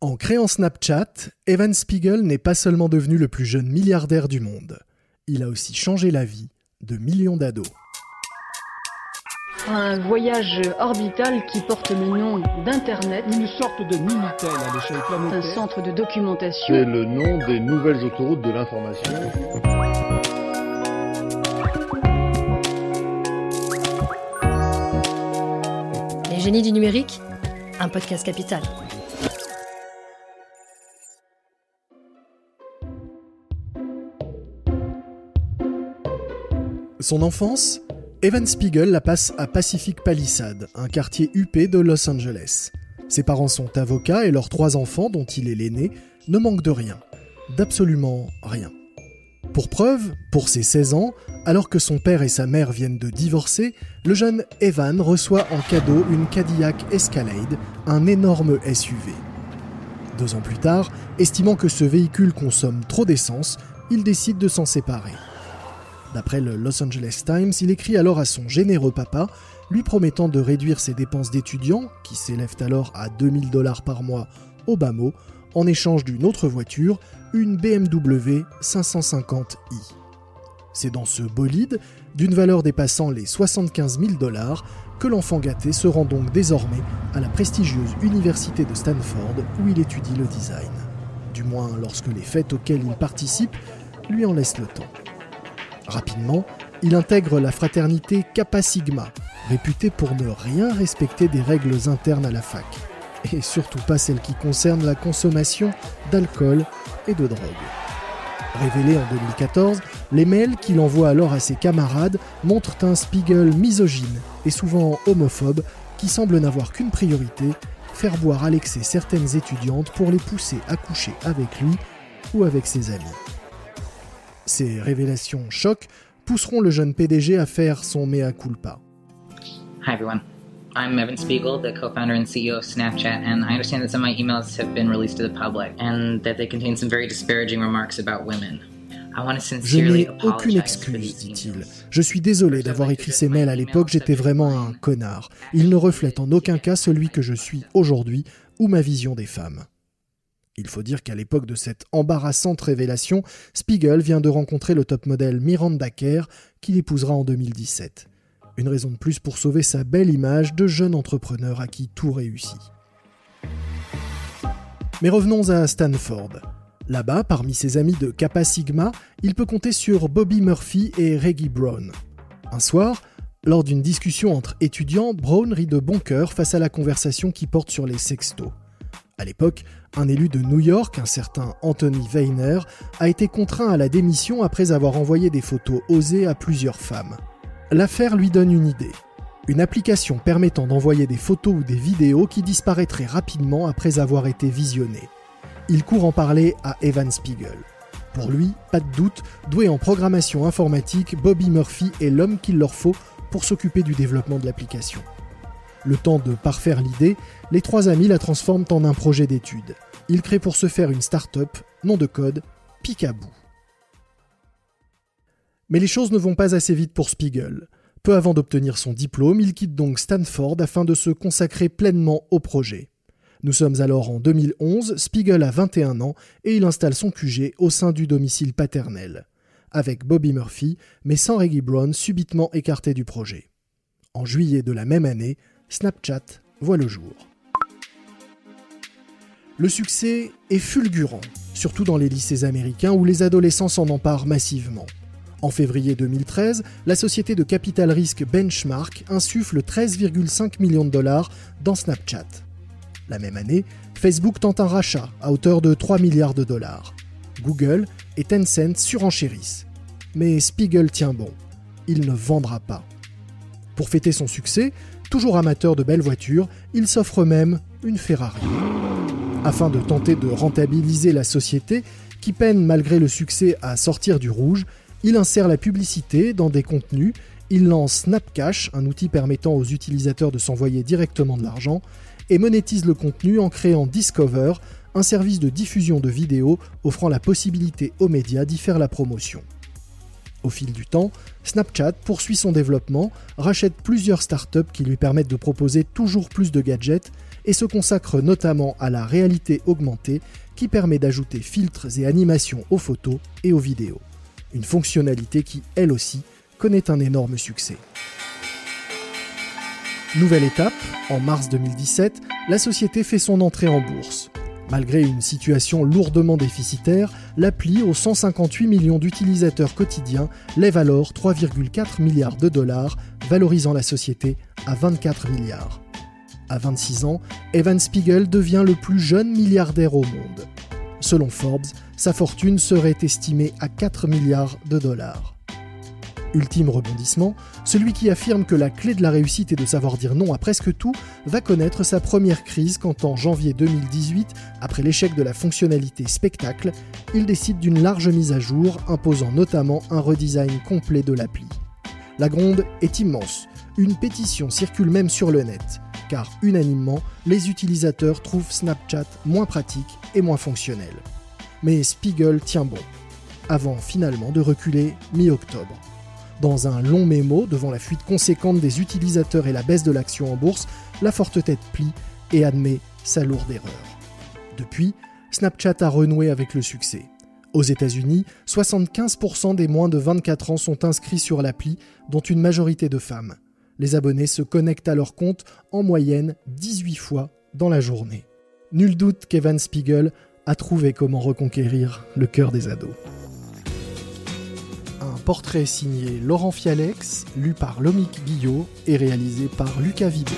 En créant Snapchat, Evan Spiegel n'est pas seulement devenu le plus jeune milliardaire du monde, il a aussi changé la vie de millions d'ados. Un voyage orbital qui porte le nom d'Internet. Une sorte de Minitel à l'échelle planétaire. Un centre de documentation. C'est le nom des nouvelles autoroutes de l'information. Les génies du numérique, un podcast capital. Son enfance, Evan Spiegel la passe à Pacific Palisades, un quartier huppé de Los Angeles. Ses parents sont avocats et leurs trois enfants, dont il est l'aîné, ne manquent de rien. D'absolument rien. Pour preuve, pour ses 16 ans, alors que son père et sa mère viennent de divorcer, le jeune Evan reçoit en cadeau une Cadillac Escalade, un énorme SUV. Deux ans plus tard, estimant que ce véhicule consomme trop d'essence, il décide de s'en séparer. D'après le Los Angeles Times, il écrit alors à son généreux papa, lui promettant de réduire ses dépenses d'étudiant, qui s'élèvent alors à 2000 dollars par mois au bas en échange d'une autre voiture, une BMW 550i. C'est dans ce bolide, d'une valeur dépassant les 75 000 dollars, que l'enfant gâté se rend donc désormais à la prestigieuse université de Stanford où il étudie le design. Du moins lorsque les fêtes auxquelles il participe lui en laissent le temps. Rapidement, il intègre la fraternité Kappa Sigma, réputée pour ne rien respecter des règles internes à la fac, et surtout pas celles qui concernent la consommation d'alcool et de drogue. Révélé en 2014, les mails qu'il envoie alors à ses camarades montrent un Spiegel misogyne et souvent homophobe qui semble n'avoir qu'une priorité, faire boire à l'excès certaines étudiantes pour les pousser à coucher avec lui ou avec ses amis. Ces révélations choc pousseront le jeune PDG à faire son mea culpa. Hi everyone. I'm Evan Spiegel, the co-founder and CEO of Snapchat, and I understand that some of my emails have been released to the public and that they contain some very disparaging remarks about women. Je n'ai aucune excuse, dit-il. Je suis désolé d'avoir écrit ces mails à l'époque, j'étais vraiment un connard. Ils ne reflètent en aucun cas celui que je suis aujourd'hui ou ma vision des femmes. Il faut dire qu'à l'époque de cette embarrassante révélation, Spiegel vient de rencontrer le top modèle Miranda Kerr, qu'il épousera en 2017. Une raison de plus pour sauver sa belle image de jeune entrepreneur à qui tout réussit. Mais revenons à Stanford. Là-bas, parmi ses amis de Kappa Sigma, il peut compter sur Bobby Murphy et Reggie Brown. Un soir, lors d'une discussion entre étudiants, Brown rit de bon cœur face à la conversation qui porte sur les sextos. À l'époque, un élu de New York, un certain Anthony Weiner, a été contraint à la démission après avoir envoyé des photos osées à plusieurs femmes. L'affaire lui donne une idée. Une application permettant d'envoyer des photos ou des vidéos qui disparaîtraient rapidement après avoir été visionnées. Il court en parler à Evan Spiegel. Pour lui, pas de doute, doué en programmation informatique, Bobby Murphy est l'homme qu'il leur faut pour s'occuper du développement de l'application. Le temps de parfaire l'idée, les trois amis la transforment en un projet d'étude. Ils créent pour ce faire une start-up, nom de code, Picaboo. Mais les choses ne vont pas assez vite pour Spiegel. Peu avant d'obtenir son diplôme, il quitte donc Stanford afin de se consacrer pleinement au projet. Nous sommes alors en 2011, Spiegel a 21 ans et il installe son QG au sein du domicile paternel, avec Bobby Murphy, mais sans Reggie Brown subitement écarté du projet. En juillet de la même année, Snapchat voit le jour. Le succès est fulgurant, surtout dans les lycées américains où les adolescents s'en emparent massivement. En février 2013, la société de capital risque Benchmark insuffle 13,5 millions de dollars dans Snapchat. La même année, Facebook tente un rachat à hauteur de 3 milliards de dollars. Google et Tencent surenchérissent. Mais Spiegel tient bon. Il ne vendra pas. Pour fêter son succès, toujours amateur de belles voitures, il s'offre même une Ferrari. Afin de tenter de rentabiliser la société, qui peine malgré le succès à sortir du rouge, il insère la publicité dans des contenus, il lance Snapcash, un outil permettant aux utilisateurs de s'envoyer directement de l'argent, et monétise le contenu en créant Discover, un service de diffusion de vidéos offrant la possibilité aux médias d'y faire la promotion. Au fil du temps, Snapchat poursuit son développement, rachète plusieurs startups qui lui permettent de proposer toujours plus de gadgets et se consacre notamment à la réalité augmentée qui permet d'ajouter filtres et animations aux photos et aux vidéos. Une fonctionnalité qui, elle aussi, connaît un énorme succès. Nouvelle étape, en mars 2017, la société fait son entrée en bourse. Malgré une situation lourdement déficitaire, l'appli aux 158 millions d'utilisateurs quotidiens lève alors 3,4 milliards de dollars, valorisant la société à 24 milliards. À 26 ans, Evan Spiegel devient le plus jeune milliardaire au monde. Selon Forbes, sa fortune serait estimée à 4 milliards de dollars. Ultime rebondissement, celui qui affirme que la clé de la réussite est de savoir dire non à presque tout va connaître sa première crise quand en janvier 2018, après l'échec de la fonctionnalité spectacle, il décide d'une large mise à jour imposant notamment un redesign complet de l'appli. La gronde est immense, une pétition circule même sur le net, car unanimement, les utilisateurs trouvent Snapchat moins pratique et moins fonctionnel. Mais Spiegel tient bon, avant finalement de reculer mi-octobre. Dans un long mémo devant la fuite conséquente des utilisateurs et la baisse de l'action en bourse, la forte tête plie et admet sa lourde erreur. Depuis, Snapchat a renoué avec le succès. Aux États-Unis, 75% des moins de 24 ans sont inscrits sur l'appli, dont une majorité de femmes. Les abonnés se connectent à leur compte en moyenne 18 fois dans la journée. Nul doute qu'Evan Spiegel a trouvé comment reconquérir le cœur des ados. Portrait signé Laurent Fialex, lu par Lomic Guillot et réalisé par Lucas Vidot.